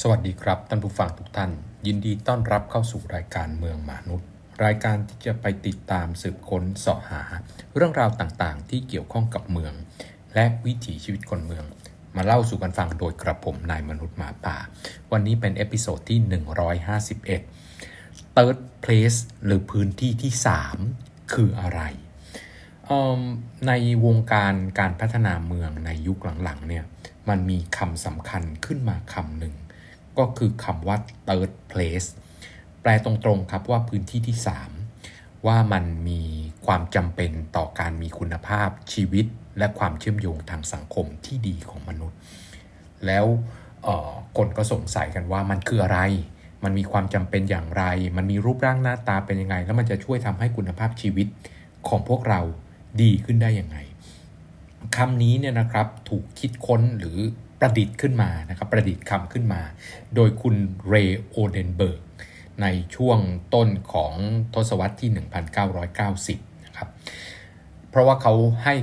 สวัสดีครับท่านผู้ฟังทุกท่าน ยินดีต้อนรับเข้าสู่รายการเมืองหมานุด รายการที่จะไปติดตามสืบค้นเสาะหา เรื่องราวต่างๆ ที่เกี่ยวข้องกับเมือง และวิถีชีวิตคนเมือง มาเล่าสู่กันฟังโดยกระผมนายมนุษย์หมาป่า วันนี้เป็น episode ที่ 151 Third Place หรือพื้นที่ที่ 3 คืออะไรในวงการการพัฒนาเมืองในยุคหลังๆเนี่ยมันมีคำสำคัญขึ้นมาคำหนึ่ง ก็คือคำว่า third place แปลตรงๆครับว่าพื้นที่ที่ 3 ว่ามันมีความจำเป็นต่อการมีคุณภาพชีวิต และความเชื่อมโยงทางสังคมที่ดีของมนุษย์ แล้วคนก็สงสัยกันว่ามันคืออะไร มันมีความจำเป็นอย่างไร มันมีรูปร่างหน้าตาเป็นยังไง แล้วมันจะช่วยทำให้คุณภาพชีวิตของพวกเราดีขึ้นได้ยังไงคำนี้เนี่ยนะครับถูกคิดค้นหรือ ประดิษฐ์ขึ้นมานะครับประดิษฐ์คำขึ้นมา โดยคุณเรโอเดนเบิร์กในช่วงต้นของทศวรรษที่ 1990 นะครับ เพราะว่าเขาให้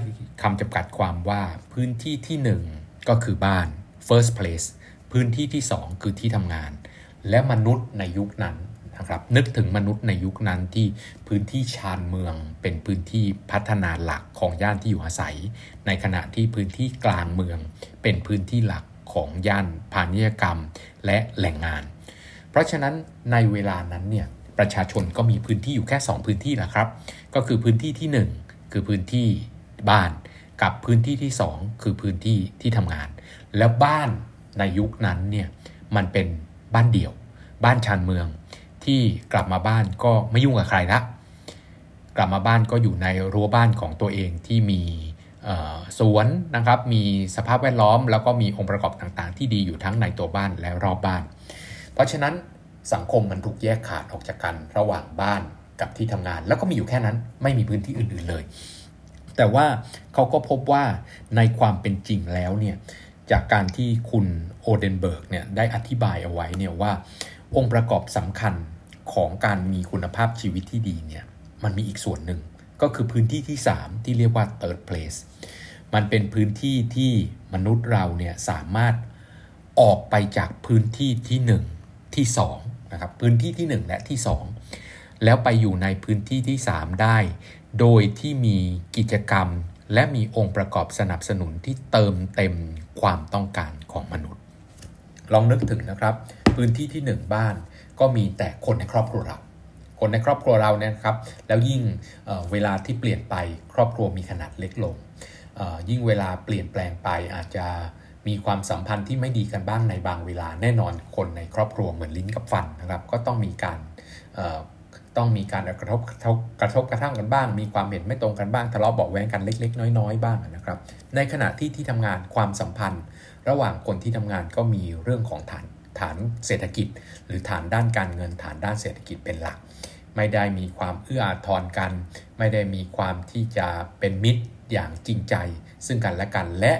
คำจำกัดความว่าพื้นที่ที่ 1 ก็คือบ้าน first place พื้นที่ที่ 2 คือที่ทำงาน และมนุษย์ในยุคนั้นะครับนึกถึงมนุษย์ในยุคนั้นที่พื้นที่ชานเมืองเป็นพื้นที่พัฒนาหลักของย่านที่อยู่อาศัย ในขณะที่พื้นที่กลางเมือง เป็นพื้นที่หลักของย่านพาณิชยกรรมและแหล่งงาน เพราะฉะนั้นในเวลานั้นเนี่ยประชาชนก็มีพื้นที่อยู่แค่ 2 พื้นที่แหละครับ ก็คือพื้นที่ที่ 1 คือพื้นที่บ้านกับพื้นที่ที่ 2 คือพื้นที่ที่ทำงาน แล้วบ้านในยุคนั้นเนี่ยมันเป็นบ้านเดี่ยว บ้านชานเมือง ที่กลับมาบ้านก็ไม่ยุ่งกับใครละกลับมาบ้านก็อยู่ในรั้วบ้านของตัวเองที่มีสวนนะครับ มีสภาพแวดล้อม แล้วก็มีองค์ประกอบต่างๆ ที่ดีอยู่ทั้งในตัวบ้านและรอบบ้าน เพราะฉะนั้นสังคมมันถูกแยกขาดออกจากกันระหว่างบ้านกับที่ทำงาน แล้วก็มีอยู่แค่นั้นไม่มีพื้นที่อื่น ๆเลย แต่ว่าเขาก็พบว่าในความเป็นจริงแล้วเนี่ยจากการที่คุณโอเดนเบิร์กเนี่ยได้อธิบายเอาไว้เนี่ยว่า องค์ประกอบสำคัญของการมีคุณภาพชีวิตที่ดีเนี่ยมันมีอีกส่วนหนึ่งก็คือพื้นที่ที่ 3 ที่เรียกว่า third place มันเป็นพื้นที่ที่มนุษย์เราเนี่ยสามารถออกไปจากพื้นที่ที่ 1 ที่2นะครับพื้นที่ที่ 1 และที่ 2 แล้วไปอยู่ในพื้นที่ที่ 3 ได้ โดยที่มีกิจกรรมและมีองค์ประกอบสนับสนุนที่เติมเต็มความต้องการของมนุษย์ ลองนึกถึงนะครับ พื้นที่ที่ 1 บ้าน ก็มีแต่คนในครอบครัวเรา คนในครอบครัวเราเนี่ยครับ แล้วยิ่งเเวลาที่เปลี่ยนไปครอบครัวมีขนาดเล็กลง ยิ่งเวลาเปลี่ยนแปลงไปอาจจะมีความสัมพันธ์ที่ไม่ดีกันบ้างในบางเวลาแน่นอนคนในครอบครัวเหมือนลิ้นกับฟันนะครับ ก็ต้องมีการต้องมีการกระทบกระทบกระทั่งกันบ้าง มีความเห็นไม่ตรงกันบ้างทะเลาะเบาแวงกันเล็ก ๆ น้อยๆบ้างนะครับ ในขณะที่ที่ทำงานความสัมพันธ์ ระหว่างคนที่ทำงานก็มีเรื่องของฐาน ฐานเศรษฐกิจ หรือฐานด้านการเงินฐานด้านเศรษฐกิจเป็นหลัก ไม่ได้มีความเอื้ออาทรกัน ไม่ได้มีความที่จะเป็นมิตรอย่างจริงใจ ซึ่งกันและกันและ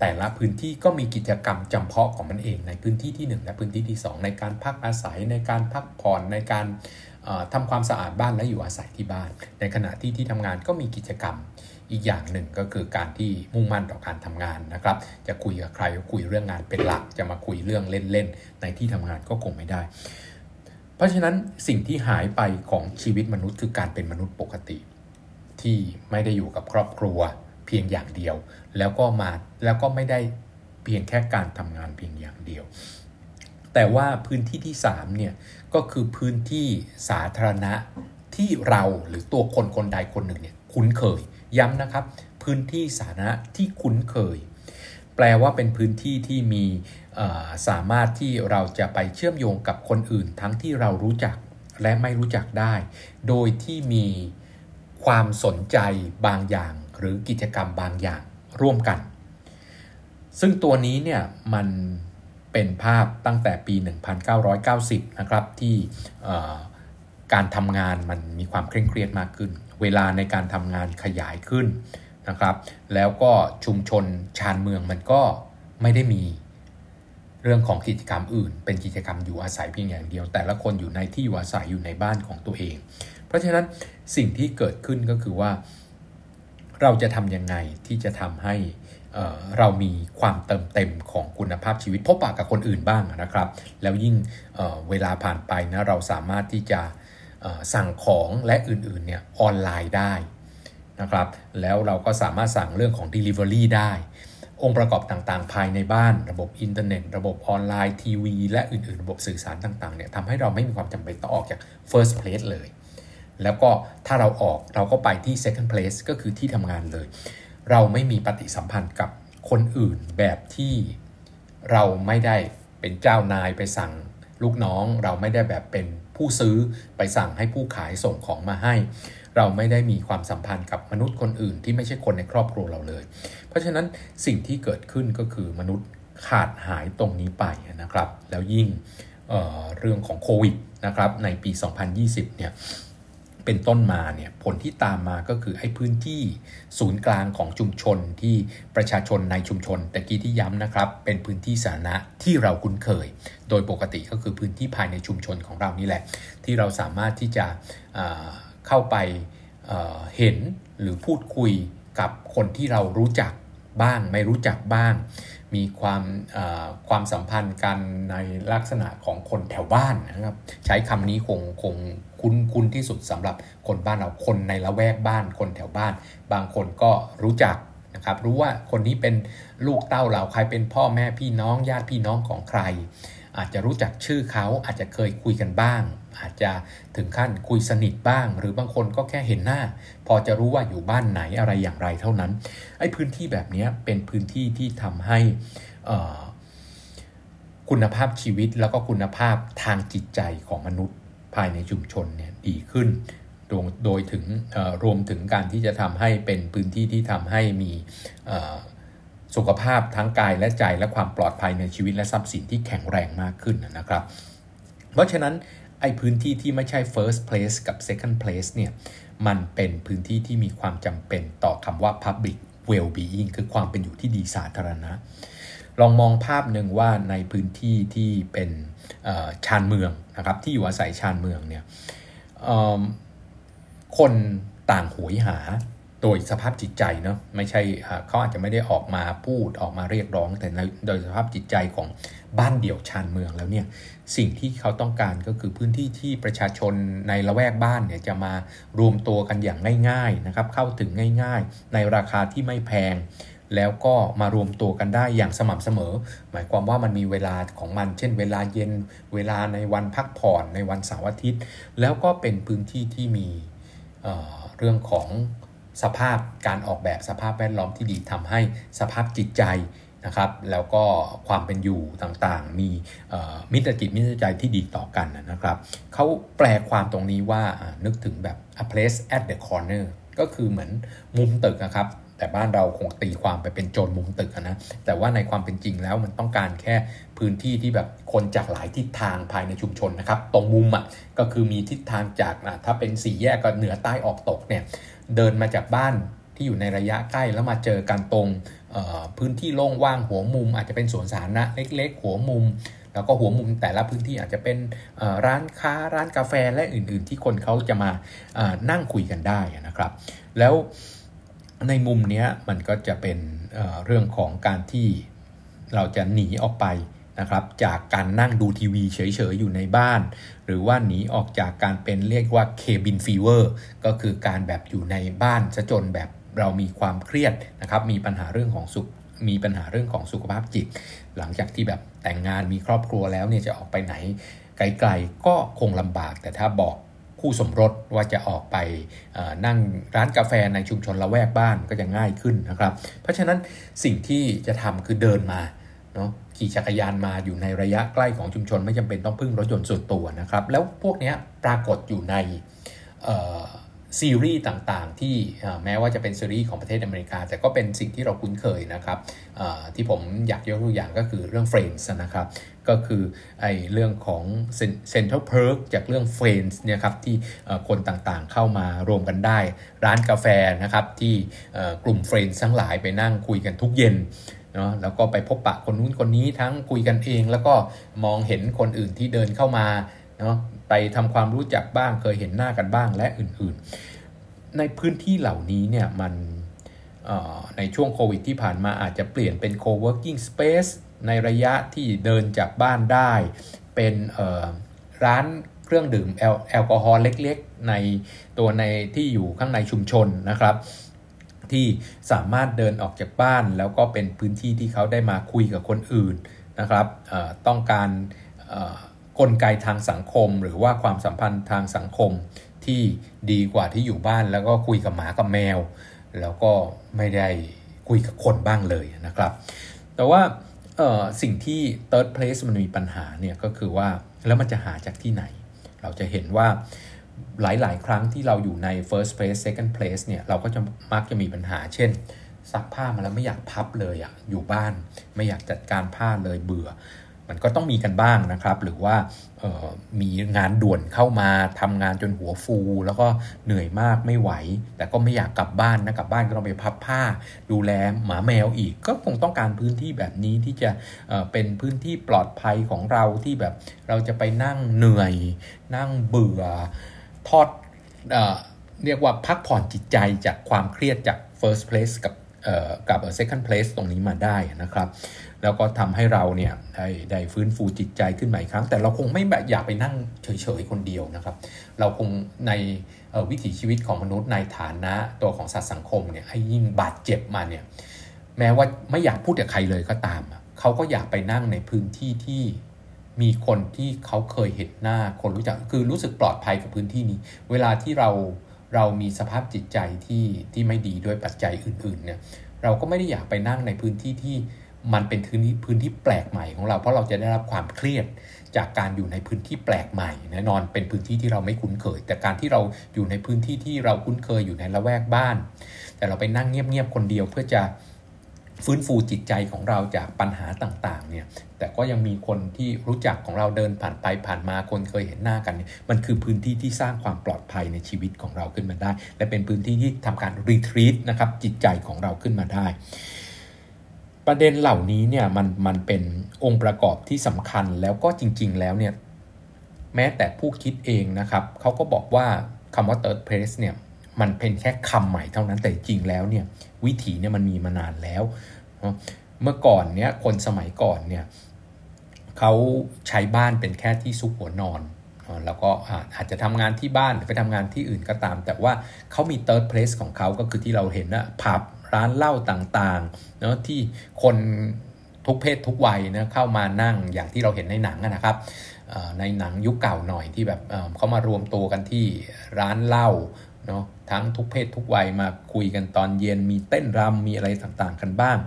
แต่ละพื้นที่ก็มีกิจกรรมจำเพาะของมันเองในพื้นที่ที่ 1 และพื้นที่ที่ 2 ในการพักอาศัยในการพักผ่อนในการทำความสะอาดบ้านและอยู่อาศัยที่บ้าน ในขณะที่ที่ทำงานก็มีกิจกรรม อีกอย่างหนึ่งก็คือการที่มุ่งมั่นต่อการทำงานนะครับ จะคุยกับใครก็คุยเรื่องงานเป็นหลัก จะมาคุยเรื่องเล่นๆในที่ทำงานก็คงไม่ได้ เพราะฉะนั้นสิ่งที่หายไปของชีวิตมนุษย์คือการเป็นมนุษย์ปกติ ที่ไม่ได้อยู่กับครอบครัวเพียงอย่างเดียว แล้วก็มาแล้วก็ไม่ได้เพียงแค่การทำงานเพียงอย่างเดียว แต่ว่าพื้นที่ที่3เนี่ยก็คือพื้นที่สาธารณะที่เราหรือตัวคนคนใดคนหนึ่งเนี่ยคุ้นเคย ย้ำนะครับ พื้นที่สาธารณะที่คุ้นเคย แปลว่าเป็นพื้นที่ที่มีสามารถที่เราจะไปเชื่อมโยงกับคนอื่น ทั้งที่เรารู้จักและไม่รู้จักได้ โดยที่มีความสนใจบางอย่าง หรือกิจกรรมบางอย่างร่วมกัน ซึ่งตัวนี้เนี่ยมันเป็นภาพตั้งแต่ปี 1990 นะครับ ที่การทำงานมันมีความเคร่งเครียดมากขึ้น เวลาในการทำงานขยายขึ้นนะครับ แล้วก็ชุมชนชานเมืองมันก็ไม่ได้มีเรื่องของกิจกรรมอื่น เป็นกิจกรรมอยู่อาศัยเพียงอย่างเดียว แต่ละคนอยู่ในที่อยู่อาศัยอยู่ในบ้านของตัวเอง เพราะฉะนั้นสิ่งที่เกิดขึ้นก็คือว่า เราจะทำยังไงที่จะทำให้เรามีความเติมเต็มของคุณภาพชีวิตพบปะกับคนอื่นบ้างนะครับ แล้วยิ่งเวลาผ่านไปนะเราสามารถที่จะ สั่งของและอื่นๆเนี่ยออนไลน์ได้นะครับแล้วเราก็สามารถสั่งเรื่องของ Delivery ได้ องค์ประกอบต่างๆ ภายในบ้าน ระบบอินเทอร์เน็ต ระบบออนไลน์ทีวี และอื่นๆ ระบบสื่อสารต่างๆเนี่ยทำให้เราไม่มีความจำเป็นต้องออกจาก first place เลย แล้วก็ถ้าเราออกเราก็ไปที่ second place ก็คือที่ทำงานเลย เราไม่มีปฏิสัมพันธ์กับคนอื่นแบบที่เราไม่ได้เป็นเจ้านายไปสั่งลูกน้อง เราไม่ได้แบบเป็น ผู้ซื้อไปสั่งให้ผู้ขายส่งของมาให้ เราไม่ได้มีความสัมพันธ์กับมนุษย์คนอื่น ที่ไม่ใช่คนในครอบครัวเราเลย เพราะฉะนั้นสิ่งที่เกิดขึ้นก็คือมนุษย์ขาดหายตรงนี้ไปนะครับ แล้วยิ่งเเรื่องของโควิดนะครับในปี 2020 เนี่ย เป็นต้นมาเนี่ยผลที่ตามมาก็คือไอ้พื้นที่ศูนย์กลางของชุมชนที่ประชาชนในชุมชนแต่กี้ที่ย้ำนะครับ เป็นพื้นที่สาธารณะที่เราคุ้นเคย โดยปกติก็คือพื้นที่ภายในชุมชนของเรานี่แหละ ที่เราสามารถที่จะเข้าไปเเห็นหรือพูดคุยกับคนที่เรารู้จักบ้าง ไม่รู้จักบ้าง มีความความสัมพันธ์กันในลักษณะของคนแถวบ้านนะครับ ใช้คำนี้คงคงคุ้นคุ้นที่สุดสำหรับคนบ้านเราคนในละแวกบ้าน คนแถวบ้าน บางคนก็รู้จักนะครับ รู้ว่าคนนี้เป็นลูกเต้าเราใครเป็นพ่อแม่พี่น้องญาติพี่น้องของใคร อาจจะรู้จักชื่อเขาอาจจะเคยคุยกันบ้าง อาจจะถึงขั้นคุยสนิทบ้าง หรือบางคนก็แค่เห็นหน้า พอจะรู้ว่าอยู่บ้านไหนอะไรอย่างไรเท่านั้นไอ้พื้นที่แบบนี้เป็นพื้นที่ที่ทำให้คุณภาพชีวิตแล้วก็คุณภาพทางจิตใจของมนุษย์ภายในชุมชนเนี่ยดีขึ้น โดยถึงรวมถึงการที่จะทำให้เป็นพื้นที่ที่ทำให้มี สุขภาพทั้งกายและใจและความปลอดภัยในชีวิตและทรัพย์สินที่แข็งแรงมากขึ้นนะครับ เพราะฉะนั้นไอ้พื้นที่ที่ไม่ใช่ first place กับ second place เนี่ยมันเป็นพื้นที่ที่มีความจำเป็นต่อคำว่า public well-being คือความเป็นอยู่ที่ดีสาธารณะ ลองมองภาพหนึ่งว่าในพื้นที่ที่เป็นชานเมืองนะครับที่อยู่อาศัยชานเมืองเนี่ยคนต่างหวยหา โดยสภาพจิตใจเนาะไม่ใช่เขาอาจจะไม่ได้ออกมาพูดออกมาเรียกร้อง แต่โดยสภาพจิตใจของบ้านเดี่ยวชานเมืองแล้วเนี่ยสิ่งที่เขาต้องการก็คือพื้นที่ที่ประชาชนในละแวกบ้านเนี่ยจะมารวมตัวกันอย่างง่ายๆนะครับเข้าถึงง่าย ๆ ในราคาที่ไม่แพง แล้วก็มารวมตัวกันได้อย่างสม่ำเสมอ หมายความว่ามันมีเวลาของมัน เช่น เวลาเย็นเวลาในวันพักผ่อนในวันเสาร์อาทิตย์ แล้วก็เป็นพื้นที่ที่มีเเรื่องของ สภาพการออกแบบสภาพแวดล้อมที่ดีทำให้สภาพจิตใจนะครับแล้วก็ความเป็นอยู่ต่างๆ มีมิตรจิตมิตรใจที่ดีต่อกันนะครับเขาแปลความตรงนี้ว่านึกถึงแบบ a place at the corner ก็คือเหมือนมุมตึกนะครับแต่บ้านเราคงตีความไปเป็นโจรมุมตึกนะ แต่ว่าในความเป็นจริงแล้วมันต้องการแค่พื้นที่ที่แบบคนจากหลายทิศทางภายในชุมชนนะครับ ตรงมุมอะก็คือมีทิศทางจากนะถ้าเป็นสี่แยกก็เหนือใต้ออกตกเนี่ย เดินมาจากบ้านที่อยู่ในระยะใกล้แล้วมาเจอกันตรงพื้นที่โล่งว่างหัวมุม อาจจะเป็นสวนสาธารณะเล็ก ๆ หัวมุม แล้วก็หัวมุมแต่ละพื้นที่อาจจะเป็นร้านค้าร้านกาแฟและอื่น ๆ ที่คนเขาจะมานั่งคุยกันได้นะครับ แล้วในมุมนี้มันก็จะเป็นเรื่องของการที่เราจะหนีออกไป นะครับจากการนั่งดูทีวีเฉยๆ อยู่ในบ้าน หรือว่าหนีออกจากการเป็นเรียกว่าเคบินฟีเวอร์ก็คือการแบบอยู่ในบ้านซะจนแบบเรามีความเครียดนะครับมีปัญหาเรื่องของสุขมีปัญหาเรื่องของสุขภาพจิต หลังจากที่แบบแต่งงานมีครอบครัวแล้วเนี่ยจะออกไปไหน ไกลๆก็คงลำบาก แต่ถ้าบอกคู่สมรสว่าจะออกไปนั่งร้านกาแฟในชุมชนละแวกบ้านก็จะง่ายขึ้นนะครับ เพราะฉะนั้นสิ่งที่จะทำคือเดินมาเนาะ ขี่จักรยานมาอยู่ในระยะใกล้ของชุมชน ไม่จำเป็นต้องพึ่งรถยนต์ส่วนตัวนะครับ แล้วพวกนี้ปรากฏอยู่ในซีรีส์ต่างๆ ที่แม้ว่าจะเป็นซีรีส์ของประเทศอเมริกา แต่ก็เป็นสิ่งที่เราคุ้นเคยนะครับที่ผมอยากยกตัวอย่างก็คือเรื่อง Friends นะครับ ก็คือไอเรื่องของ Central Perk จากเรื่อง Friends เนี่ยครับที่คนต่างๆเข้ามารวมกันได้ ร้านกาแฟนะครับที่กลุ่ม Friends ทั้งหลายไปนั่งคุยกันทุกเย็น เนาะแล้วก็ไปพบปะคนนู้นคนนี้ทั้งคุยกันเอง แล้วก็มองเห็นคนอื่นที่เดินเข้ามาเนาะไปทำความรู้จักบ้างเคยเห็นหน้ากันบ้างและอื่นๆ ในพื้นที่เหล่านี้เนี่ยมันในช่วงโควิดที่ผ่านมาอาจจะเปลี่ยนเป็น co-working space ในระยะที่เดินจากบ้านได้ เป็นร้านเครื่องดื่มแอลกอฮอล์เล็กๆ ในตัวในที่อยู่ข้างในชุมชนนะครับ ที่สามารถเดินออกจากบ้าน แล้วก็เป็นพื้นที่ที่เขาได้มาคุยกับคนอื่นนะครับต้องการกลไกทางสังคม หรือว่าความสัมพันธ์ทางสังคมที่ดีกว่าที่อยู่บ้าน แล้วก็คุยกับหมากับแมว แล้วก็ไม่ได้คุยกับคนบ้างเลยนะครับ แต่ว่าสิ่งที่ third place มันมีปัญหาเนี่ยก็คือว่าแล้วมันจะหาจากที่ไหน เราจะเห็นว่า หลาย ๆ ครั้งที่เราอยู่ใน first place second place เนี่ย เราก็จะมักจะมีปัญหา เช่น ซักผ้ามาแล้วไม่อยากพับเลยอะอยู่บ้านไม่อยากจัดการผ้าเลยเบื่อ มันก็ต้องมีกันบ้างนะครับ หรือว่ามีงานด่วนเข้ามาทำงานจนหัวฟู แล้วก็เหนื่อยมากไม่ไหว แต่ก็ไม่อยากกลับบ้านนะกลับบ้านก็ต้องไปพับผ้า ดูแลหมาแมวอีก ก็คงต้องการพื้นที่แบบนี้ที่จะเป็นพื้นที่ปลอดภัยของเราที่แบบเราจะไปนั่งเหนื่อย นั่งเบื่อ ทอดเรียกว่าพักผ่อนจิตใจจากความเครียดจาก first place กับกับ second place ตรงนี้มาได้นะครับ แล้วก็ทำให้เราเนี่ยได้ได้ฟื้นฟูจิตใจขึ้นใหม่ครั้ง แต่เราคงไม่แบบอยากไปนั่งเฉยๆคนเดียวนะครับ เราคงในวิถีชีวิตของมนุษย์ในฐานะตัวของสัตว์สังคมเนี่ยให้ยิ่งบาดเจ็บมาเนี่ยแม้ว่าไม่อยากพูดกับใครเลยก็ตาม เขาก็อยากไปนั่งในพื้นที่ที่ มีคนที่เขาเคยเห็นหน้าคนรู้จักคือรู้สึกปลอดภัยกับพื้นที่นี้ เวลาที่เราเรามีสภาพจิตใจที่ที่ไม่ดีด้วยปัจจัยอื่น ๆ เนี่ยเราก็ไม่ได้อยากไปนั่งในพื้นที่ที่มันเป็นพื้นที่พื้นที่แปลกใหม่ของเรา เพราะเราจะได้รับความเครียดจากการอยู่ในพื้นที่แปลกใหม่แน่นอนเป็นพื้นที่ที่เราไม่คุ้นเคย แต่การที่เราอยู่ในพื้นที่ที่เราคุ้นเคยอยู่ในละแวกบ้าน แต่เราไปนั่งเงียบๆคนเดียวเพื่อจะ ฟื้นฟูจิตใจของเราจากปัญหาต่างๆเนี่ยแต่ก็ยังมีคนที่รู้จักของเราเดินผ่านไปผ่านมาคนเคยเห็นหน้ากัน มันคือพื้นที่ที่สร้างความปลอดภัยในชีวิตของเราขึ้นมาได้ และเป็นพื้นที่ที่ทำการรีทรีตนะครับจิตใจของเราขึ้นมาได้ ประเด็นเหล่านี้เนี่ยมันมันเป็นองค์ประกอบที่สำคัญแล้วก็จริง ๆ แล้วเนี่ยแม้แต่ผู้คิดเองนะครับเขาก็บอกว่าคำว่า third place เนี่ยมันเป็นแค่คำใหม่เท่านั้นแต่จริงแล้วเนี่ย วิถีเนี่ยมันมีมานานแล้วเมื่อก่อนเนี่ยคนสมัยก่อนเนี่ยเขาใช้บ้านเป็นแค่ที่ซุกหัวนอนแล้วก็อาจจะทำงานที่บ้านหรือไปทำงานที่อื่นก็ตาม แต่ว่าเขามี third place ของเขาก็คือที่เราเห็นนะผับร้านเหล้าต่างๆเนาะที่คนทุกเพศทุกวัยนะเข้ามานั่งอย่างที่เราเห็นในหนังนะครับในหนังยุคเก่าหน่อยที่แบบเขามารวมตัวกันที่ร้านเหล้า เนาะทั้งทุกเพศทุกวัยมาคุยกันตอนเย็นมีเต้นรำมีอะไรต่างๆกันบ้าง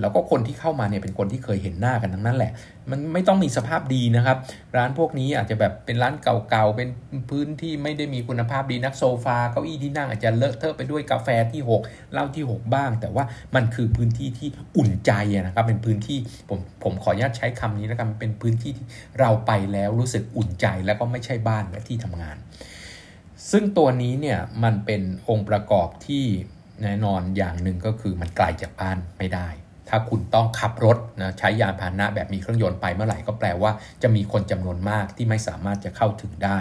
แล้วก็คนที่เข้ามาเนี่ยเป็นคนที่เคยเห็นหน้ากันทั้งนั้นแหละ มันไม่ต้องมีสภาพดีนะครับ ร้านพวกนี้อาจจะแบบเป็นร้านเก่าๆ เป็นพื้นที่ไม่ได้มีคุณภาพดีนักโซฟาเก้าอี้ที่นั่งอาจจะเลอะเทอะไปด้วยกาแฟที่6เหล้าที่ 6 บ้าง แต่ว่ามันคือพื้นที่ที่อุ่นใจนะครับเป็นพื้นที่ผมผมขออนุญาตใช้คำนี้แล้วกันเป็นพื้นที่ที่เราไปแล้วรู้สึกอุ่นใจแล้วก็ไม่ใช่บ้านและที่ทำงาน ซึ่งตัวนี้เนี่ยมันเป็นองค์ประกอบที่แน่นอนอย่างหนึ่งก็คือมันไกลจากบ้านไม่ได้ ถ้าคุณต้องขับรถนะใช้ยานพาหนะแบบมีเครื่องยนต์ไปเมื่อไหร่ก็แปลว่าจะมีคนจำนวนมากที่ไม่สามารถจะเข้าถึงได้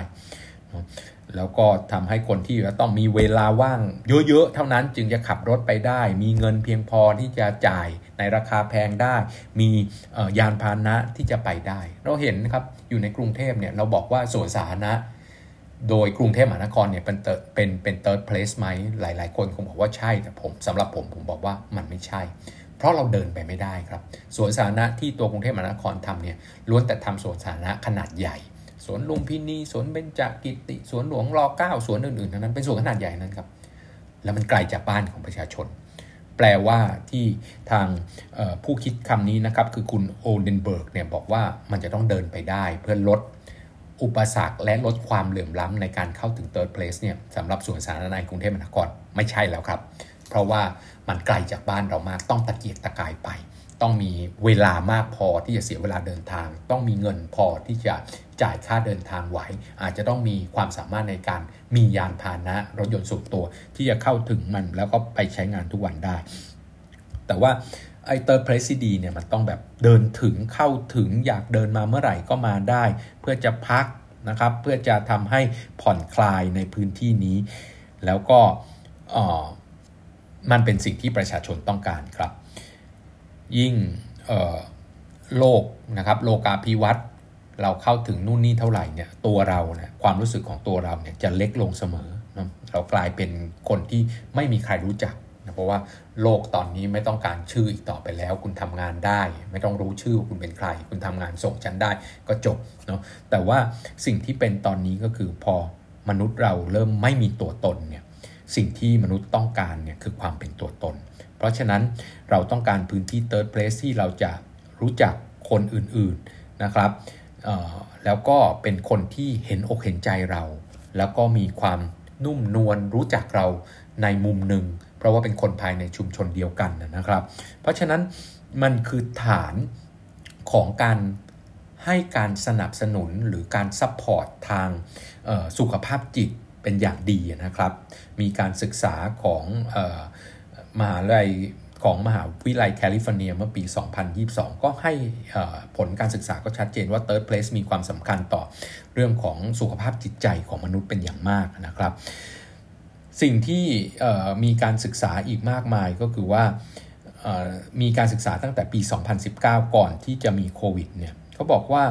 แล้วก็ทำให้คนที่จะต้องมีเวลาว่างเยอะๆ เท่านั้นจึงจะขับรถไปได้ มีเงินเพียงพอที่จะจ่ายในราคาแพงได้ มียานพาหนะที่จะไปได้ เราเห็นนะครับอยู่ในกรุงเทพเนี่ยเราบอกว่าสวนสาธารณะ โดยกรุงเทพมหานครเนี่ยเป็นเป็นเป็น third place ไหมหลาย ๆ คนคงบอกว่าใช่แต่ผมสำหรับผมผมบอกว่ามันไม่ใช่ เพราะเราเดินไปไม่ได้ครับสวนสาธารณะที่ตัวกรุงเทพมหานครทำเนี่ยล้วนแต่ทำสวนสาธารณะขนาดใหญ่สวนลุมพินีสวนเบญจกิติสวนหลวงรอเก้าสวนอื่นๆทั้งนั้นเป็นสวนขนาดใหญ่นั้นครับ แล้วมันไกลจากบ้านของประชาชน แปลว่าที่ทางผู้คิดคำนี้นะครับ คือคุณโอเดนเบิร์กเนี่ยบอกว่ามันจะต้องเดินไปได้เพื่อลด อุปสรรคและลดความเหลื่อมล้ำในการเข้าถึง third place เนี่ยสำหรับสวนสาธารณะกรุงเทพมหานครไม่ใช่แล้วครับ เพราะว่ามันไกลจากบ้านเรามากต้องตะเกียกตะกายไป ต้องมีเวลามากพอที่จะเสียเวลาเดินทาง ต้องมีเงินพอที่จะจ่ายค่าเดินทางไหว อาจจะต้องมีความสามารถในการมียานพาหนะรถยนต์ส่วนตัวที่จะเข้าถึงมันแล้วก็ไปใช้งานทุกวันได้ แต่ว่า ไอเตอร์เพรสิดีเนี่ยมันต้องแบบเดินถึงเข้าถึงอยากเดินมาเมื่อไหร่ก็มาได้ เพื่อจะพักนะครับเพื่อจะทำให้ผ่อนคลายในพื้นที่นี้ แล้วก็มันเป็นสิ่งที่ประชาชนต้องการครับ ยิ่งโลกนะครับโลกาภิวัตน์เราเข้าถึงนู่นนี่เท่าไหร่เนี่ยตัวเราเนี่ยความรู้สึกของตัวเราเนี่ยจะเล็กลงเสมอ เรากลายเป็นคนที่ไม่มีใครรู้จัก นะเพราะว่าโลกตอนนี้ไม่ต้องการชื่ออีกต่อไปแล้ว คุณทำงานได้ ไม่ต้องรู้ชื่อคุณเป็นใคร คุณทำงานส่งฉันได้ก็จบเนาะแต่ว่าสิ่งที่เป็นตอนนี้ก็คือพอมนุษย์เราเริ่มไม่มีตัวตนเนี่ยสิ่งที่มนุษย์ต้องการเนี่ยคือความเป็นตัวตน เพราะฉะนั้นเราต้องการพื้นที่ third place ที่เราจะรู้จักคนอื่นๆนะครับแล้วก็เป็นคนที่เห็นอกเห็นใจเรา แล้วก็มีความนุ่มนวลรู้จักเราในมุมหนึ่ง เพราะว่าเป็นคนภายในชุมชนเดียวกันนะครับ เพราะฉะนั้นมันคือฐานของการให้การสนับสนุนหรือการ support ทางสุขภาพจิตเป็นอย่างดีนะครับ มีการศึกษาของมหาลัยของมหาวิทยาลัยแคลิฟอร์เนียเมื่อปี 2022 ก็ให้ผลการศึกษาก็ชัดเจนว่า Third Place มีความสำคัญต่อเรื่องของสุขภาพจิตใจของมนุษย์เป็นอย่างมากนะครับ สิ่งที่มีการศึกษาอีกมากมายก็คือว่ามีการศึกษาตั้งแต่ปี 2019 ก่อนที่จะมีโควิดเนี่ยเขาบอกว่า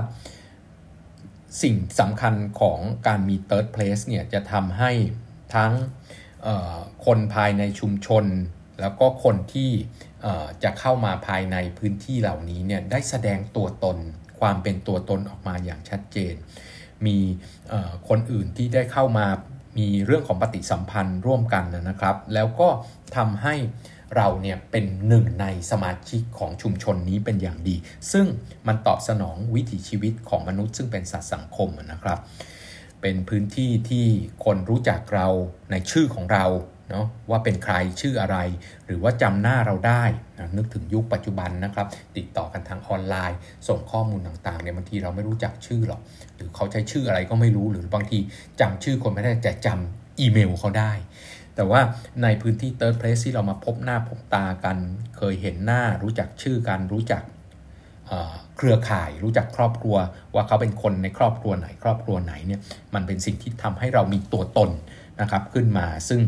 สิ่งสำคัญของการมี Third Place เนี่ยจะทำให้ทั้งคนภายในชุมชน แล้วก็คนที่จะเข้ามาภายในพื้นที่เหล่านี้เนี่ยได้แสดงตัวตนความเป็นตัวตนออกมาอย่างชัดเจน มีคนอื่นที่ได้เข้ามา มีเรื่องของปฏิสัมพันธ์ร่วมกันนะครับ แล้วก็ทำให้เราเนี่ยเป็นหนึ่งในสมาชิกของชุมชนนี้เป็นอย่างดี ซึ่งมันตอบสนองวิถีชีวิตของมนุษย์ซึ่งเป็นสัตว์สังคมนะครับ เป็นพื้นที่ที่คนรู้จักเราในชื่อของเรา เนาะว่าเป็นใครชื่ออะไร หรือว่าจำหน้าเราได้นะนึกถึงยุคปัจจุบันนะครับ ติดต่อกันทางออนไลน์ ส่งข้อมูลต่างๆเนี่ยบางทีเราไม่รู้จักชื่อหรอกหรือเขาใช้ชื่ออะไรก็ไม่รู้หรือบางทีจำชื่อคนไม่ได้แต่จำอีเมลเขาได้ แต่ว่าในพื้นที่ Third Place ที่เรามาพบหน้าพบตากัน เคยเห็นหน้ารู้จักชื่อกันรู้จักเครือข่ายรู้จักครอบครัวว่าเขาเป็นคนในครอบครัวไหนครอบครัวไหนเนี่ยมันเป็นสิ่งที่ทำให้เรามีตัวตนนะครับขึ้นมาซึ่ง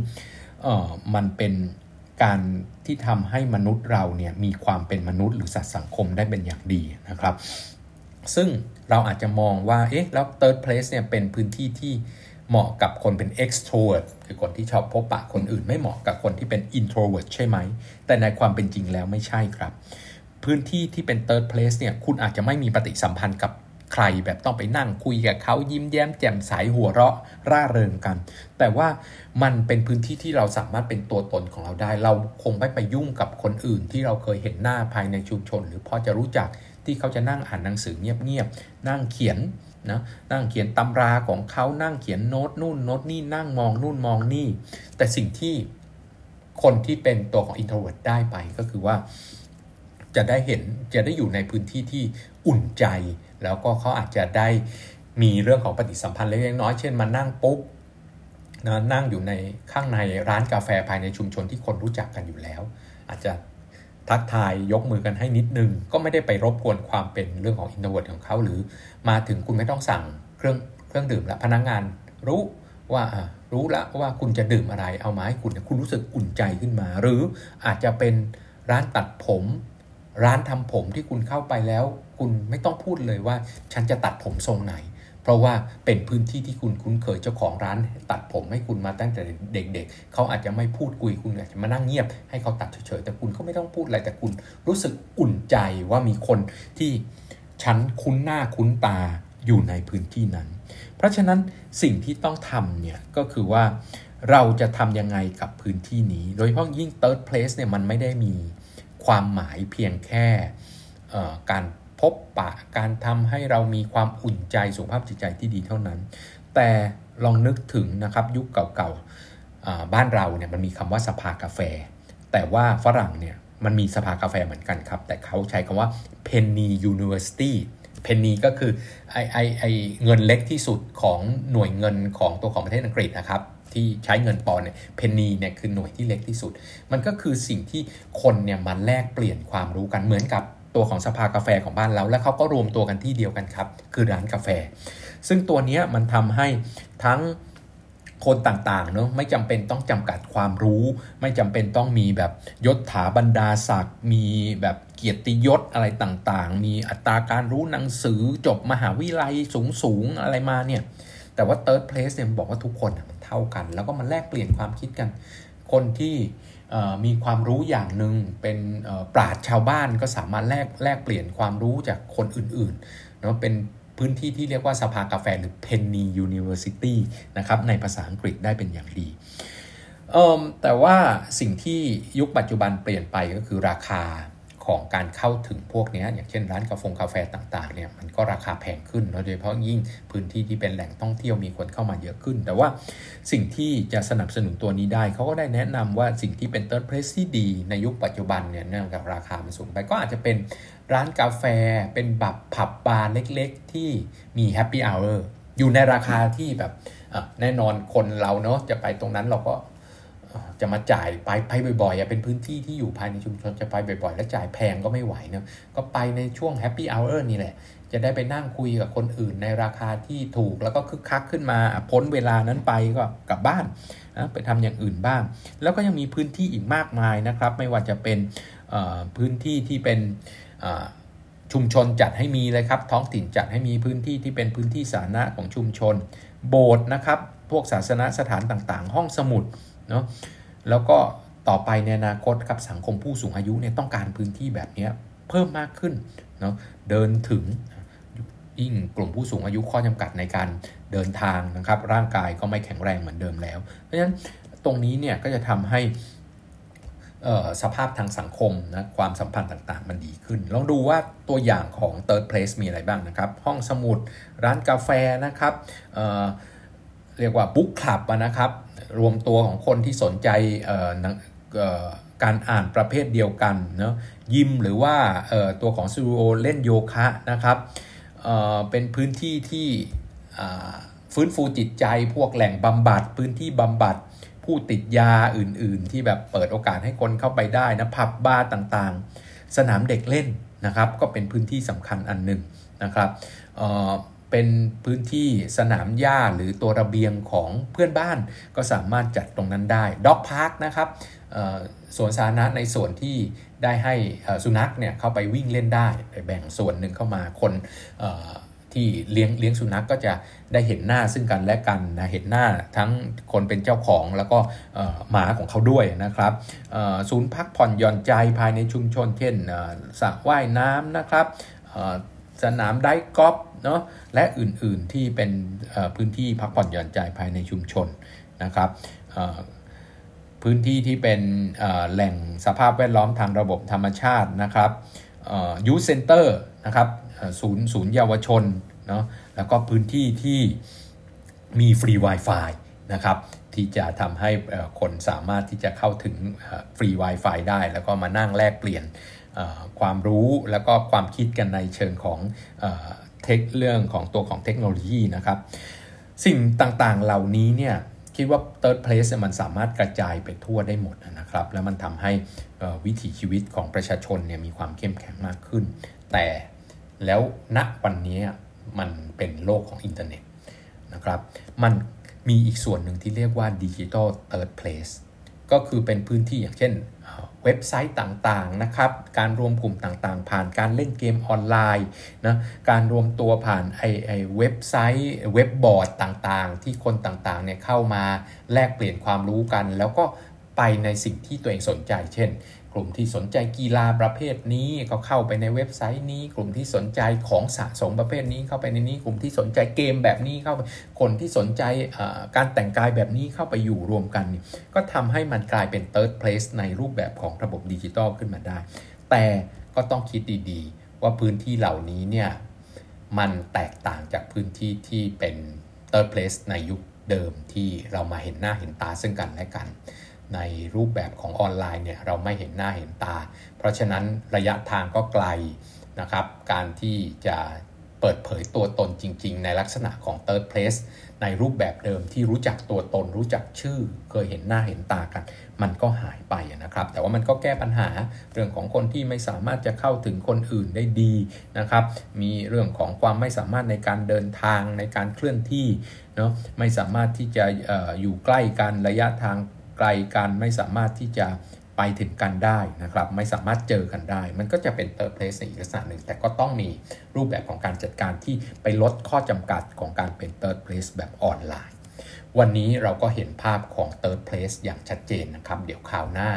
เออมันเป็นการที่ทำให้มนุษย์เราเนี่ยมีความเป็นมนุษย์หรือสัตว์สังคมได้เป็นอย่างดีนะครับ ซึ่งเราอาจจะมองว่าเอ๊ะแล้ว third place เนี่ยเป็นพื้นที่ที่เหมาะกับคนเป็น extrovert คือคนที่ชอบพบปะคนอื่นไม่เหมาะกับคนที่เป็น introvert ใช่ไหม แต่ในความเป็นจริงแล้วไม่ใช่ครับ พื้นที่ที่เป็น third place เนี่ยคุณอาจจะไม่มีปฏิสัมพันธ์กับ ใครแบบต้องไปนั่งคุยกับเขายิ้มแย้มแจ่มใสหัวเราะร่าเริงกัน แต่ว่ามันเป็นพื้นที่ที่เราสามารถเป็นตัวตนของเราได้ เราคงไม่ไปยุ่งกับคนอื่นที่เราเคยเห็นหน้าภายในชุมชน หรือพอจะรู้จักที่เขาจะนั่งอ่านหนังสือเงียบๆนั่งเขียนนะนั่งเขียนตำราของเขานั่งเขียนโน้ตนู่นโน้ตนี่นั่งมองนู่นมองนี่ แต่สิ่งที่คนที่เป็นตัวของ introvert ได้ไปก็คือว่าจะได้เห็นจะได้อยู่ในพื้นที่ที่อุ่นใจ แล้วก็เขาอาจจะได้มีเรื่องของปฏิสัมพันธ์เล็กน้อยเช่นมานั่งปุ๊บนะนั่งอยู่ในข้างในร้านกาแฟภายในชุมชนที่คนรู้จักกันอยู่แล้ว อาจจะทักทายยกมือกันให้นิดนึง ก็ไม่ได้ไปรบกวนความเป็นเรื่องของ introvert ของเขาหรือ มาถึงคุณไม่ต้องสั่งเครื่องเครื่องดื่มแล้วพนักงงานรู้ว่ารู้ล้วว่าคุณจะดื่มอะไรเอามาให้คุณคุณรู้สึกอุ่นใจขึ้นมา หรืออาจจะเป็นร้านตัดผม ร้านทำผมที่คุณเข้าไปแล้ว คุณไม่ต้องพูดเลยว่า ฉันจะตัดผมทรงไหน เพราะว่าเป็นพื้นที่ที่คุณคุ้นเคยเจ้าของร้าน ตัดผมให้คุณมาตั้งแต่เด็กๆเขาอาจจะไม่พูดคุยคุณอาจจะมานั่งเงียบ ให้เขาตัดเฉยๆแต่คุณก็ไม่ต้องพูดอะไรแต่คุณ รู้สึกอุ่นใจว่ามีคนที่ฉันคุ้นหน้าคุ้นตาอยู่ในพื้นที่นั้น เพราะฉะนั้นสิ่งที่ต้องทำเนี่ยก็คือว่าเราจะทำยังไงกับพื้นที่นี้ โดยเฉพาะยิ่ง third place เนี่ยมันไม่ได้มี ความหมายเพียงแค่การพบปะการทำให้เรามีความอุ่นใจสุขภาพจิตใจที่ดีเท่านั้น แต่ลองนึกถึงนะครับยุคเก่าๆบ้านเราเนี่ยมันมีคำว่าสภากาแฟ แต่ว่าฝรั่งเนี่ยมันมีสภากาแฟเหมือนกันครับ แต่เขาใช้คำว่า penny university penny ก็คือไอไอไอเงินเล็กที่สุดของหน่วยเงินของตัวของประเทศอังกฤษนะครับ ที่ใช้เงินปอนเนี่ยเพนนีเนี่ยคือหน่วยที่เล็กที่สุด มันก็คือสิ่งที่คนเนี่ยมาแลกเปลี่ยนความรู้กันเหมือนกับตัวของสภากาแฟของบ้านเราแล้วเขาก็รวมตัวกันที่เดียวกันครับ คือร้านกาแฟ ซึ่งตัวนี้มันทำให้ทั้งคนต่างๆเนอะไม่จำเป็นต้องจำกัดความรู้ ไม่จำเป็นต้องมีแบบยศถาบรรดาศักดิ์มีแบบเกียรติยศอะไรต่างๆ มีอัตราการรู้หนังสือจบมหาวิทยาลัยสูงๆอะไรมาเนี่ย แต่ว่า third place เนี่ยบอกว่าทุกคนมันเท่ากัน แล้วก็มันแลกเปลี่ยนความคิดกัน คนที่มีความรู้อย่างหนึ่งเป็นปราดชาวบ้านก็สามารถแลกแลกเปลี่ยนความรู้จากคนอื่นๆนะเป็นพื้นที่ที่เรียกว่าสภากาแฟหรือ Penny University นะครับในภาษาอังกฤษได้เป็นอย่างดีแต่ว่าสิ่งที่ยุคปัจจุบันเปลี่ยนไปก็คือราคา ของการเข้าถึงพวกนี้อย่างเช่นร้านกาแฟกาแฟต่างๆเนี่ยมันก็ราคาแพงขึ้นโดยเฉพาะยิ่งพื้นที่ที่เป็นแหล่งท่องเที่ยวมีคนเข้ามาเยอะขึ้น แต่ว่าสิ่งที่จะสนับสนุนตัวนี้ได้เขาก็ได้แนะนำว่าสิ่งที่เป็น third place ที่ดีในยุคปัจจุบันเนี่ยเนื่องจากราคามันสูงไปก็อาจจะเป็นร้านกาแฟเป็นแบบผับบาร์เล็กๆ ที่มี happy hour อยู่ในราคาที่แบบแน่นอนคนเราเนาะจะไปตรงนั้นเราก็ จะมาจ่ายไปไปบ่อยๆเป็นพื้นที่ที่อยู่ภายในชุมชนจะไปบ่อย ๆ แล้วจ่ายแพงก็ไม่ไหวเนะก็ไปในช่วง happy hour นี่แหละ จะได้ไปนั่งคุยกับคนอื่นในราคาที่ถูกแล้วก็คึกคักขึ้นมาพ้นเวลานั้นไปก็กลับบ้านนะไปทำอย่างอื่นบ้าง แล้วก็ยังมีพื้นที่อีกมากมายนะครับ ไม่ว่าจะเป็นพื้นที่ที่เป็นชุมชนจัดให้มีเลยครับ ท้องถิ่นจัดให้มีพื้นที่ที่เป็นพื้นที่สาธารณะของชุมชน โบสถ์นะครับ พวกศาสนสถานต่างๆ ห้องสมุด เนาะแล้วก็ต่อไปในอนาคตครับสังคมผู้สูงอายุเนี่ยต้องการพื้นที่แบบนี้เพิ่มมากขึ้นเนาะเดินถึงยิ่งกลุ่มผู้สูงอายุข้อจำกัดในการเดินทางนะครับ ร่างกายก็ไม่แข็งแรงเหมือนเดิมแล้ว เพราะฉะนั้นตรงนี้เนี่ยก็จะทำให้สภาพทางสังคมนะความสัมพันธ์ต่างๆ มันดีขึ้น ลองดูว่าตัวอย่างของ third place มีอะไรบ้างนะครับ ห้องสมุดร้านกาแฟนะครับเเรียกว่าบุ๊กคลับนะครับ รวมตัวของคนที่สนใจการอ่านประเภทเดียวกันเนาะยิมหรือว่าตัวของซูโอเล่นโยคะนะครับเเป็นพื้นที่ที่ฟื้นฟูจิตใจพวกแหล่งบำบัด พื้นที่บำบัด ผู้ติดยาอื่น ๆ ที่แบบเปิดโอกาสให้คนเข้าไปได้นะผับบาร์ต่างๆ สนามเด็กเล่นนะครับ ก็เป็นพื้นที่สำคัญอันหนึ่งนะครับ เป็นพื้นที่สนามหญ้าหรือตัวระเบียงของเพื่อนบ้าน ก็สามารถจัดตรงนั้นได้ด็อกพาร์คนะครับสวนสาธารณะในส่วนที่ได้ให้สุนัขเนี่ยเข้าไปวิ่งเล่นได้แบ่งส่วนหนึ่งเข้ามาคนที่เลี้ยงเลี้ยงสุนัขกก็จะได้เห็นหน้าซึ่งกันและกันนะเห็นหน้าทั้งคนเป็นเจ้าของแล้วก็หมาของเขาด้วยนะครับศูนย์พักผ่อนหย่อนใจภายในชุมชนเช่นสระว่ายน้ำนะครับสนามไดกอล์ฟ เนาะและอื่นๆที่เป็นพื้นที่พักผ่อนหย่อนใจภายในชุมชนนะครับพื้นที่ที่เป็นแหล่งสภาพแวดล้อมทางระบบธรรมชาตินะครับ youth center นะครับศูนย์ศูนย์เยาวชนเนาะแล้วก็พื้นที่ที่มีฟรี Wi-Fi นะครับที่จะทำให้คนสามารถที่จะเข้าถึงฟรี Wi-Fi ได้ แล้วก็มานั่งแลกเปลี่ยนความรู้แล้วก็ความคิดกันในเชิงของ tech เรื่องของตัวของเทคโนโลยีนะครับ สิ่งต่างๆเหล่านี้เนี่ยคิดว่า third place มันสามารถกระจายไปทั่วได้หมดนะครับ แล้วมันทำให้วิถีชีวิตของประชาชนเนี่ยมีความเข้มแข็งมากขึ้น แต่แล้วณวันนี้มันเป็นโลกของอินเทอร์เน็ตนะครับ มันมีอีกส่วนหนึ่งที่เรียกว่าดิจิทัลเ third place ก็คือเป็นพื้นที่อย่างเช่น เว็บไซต์ต่างๆนะครับ การรวมกลุ่มต่างๆ ผ่านการเล่นเกมออนไลน์นะการรวมตัวผ่านไอไอเว็บไซต์เว็บบอร์ดต่างๆ ที่คนต่างๆเนี่ยเข้ามาแลกเปลี่ยนความรู้กัน แล้วก็ไปในสิ่งที่ตัวเองสนใจ เช่น กลุ่มที่สนใจกีฬาประเภทนี้ก็เข้าไปในเว็บไซต์นี้ กลุ่มที่สนใจของสะสมประเภทนี้เข้าไปในนี้ กลุ่มที่สนใจเกมแบบนี้เข้าไปคนที่สนใจการแต่งกายแบบนี้เข้าไปอยู่รวมกัน ก็ทำให้มันกลายเป็น third place ในรูปแบบของระบบดิจิตอลขึ้นมาได้ แต่ก็ต้องคิดดีๆ ว่าพื้นที่เหล่านี้เนี่ยมันแตกต่างจากพื้นที่ที่เป็น third place ในยุคเดิมที่เรามาเห็นหน้าเห็นตาซึ่งกันและกัน ในรูปแบบของออนไลน์เนี่ยเราไม่เห็นหน้าเห็นตา เพราะฉะนั้นระยะทางก็ไกลนะครับ การที่จะเปิดเผยตัวตนจริง ๆ ในลักษณะของ third place ในรูปแบบเดิมที่รู้จักตัวตนรู้จักชื่อ เคยเห็นหน้าเห็นตากัน มันก็หายไปนะครับ แต่ว่ามันก็แก้ปัญหาเรื่องของคนที่ไม่สามารถจะเข้าถึงคนอื่นได้ดีนะครับ มีเรื่องของความไม่สามารถในการเดินทางในการเคลื่อนที่เนาะไม่สามารถที่จะออยู่ใกล้กันระยะทาง ไกลกันไม่สามารถที่จะไปถึงกันได้นะครับไม่สามารถเจอกันได้ มันก็จะเป็น third place ในอีกลักษณะหนึ่ง แต่ก็ต้องมีรูปแบบของการจัดการที่ไปลดข้อจำกัดของการเป็น third place แบบออนไลน์ วันนี้เราก็เห็นภาพของ third place อย่างชัดเจนนะครับ เดี๋ยวคราวหน้า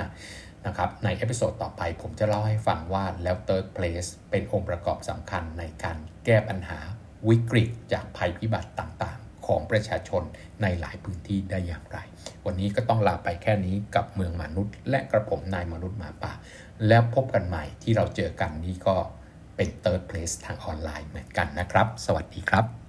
นะครับใน episode ต่อไปผมจะเล่าให้ฟังว่าแล้ว third place เป็นองค์ประกอบสำคัญในการแก้ปัญหาวิกฤตจากภัยพิบัติต่างๆ ของประชาชนในหลายพื้นที่ได้อย่างไร วันนี้ก็ต้องลาไปแค่นี้กับเมือง-หมา-นุด และกระผมนายมนุษย์หมาป่า แล้วพบกันใหม่ที่เราเจอกันนี้ก็เป็น third place ทางออนไลน์เหมือนกันนะครับ สวัสดีครับ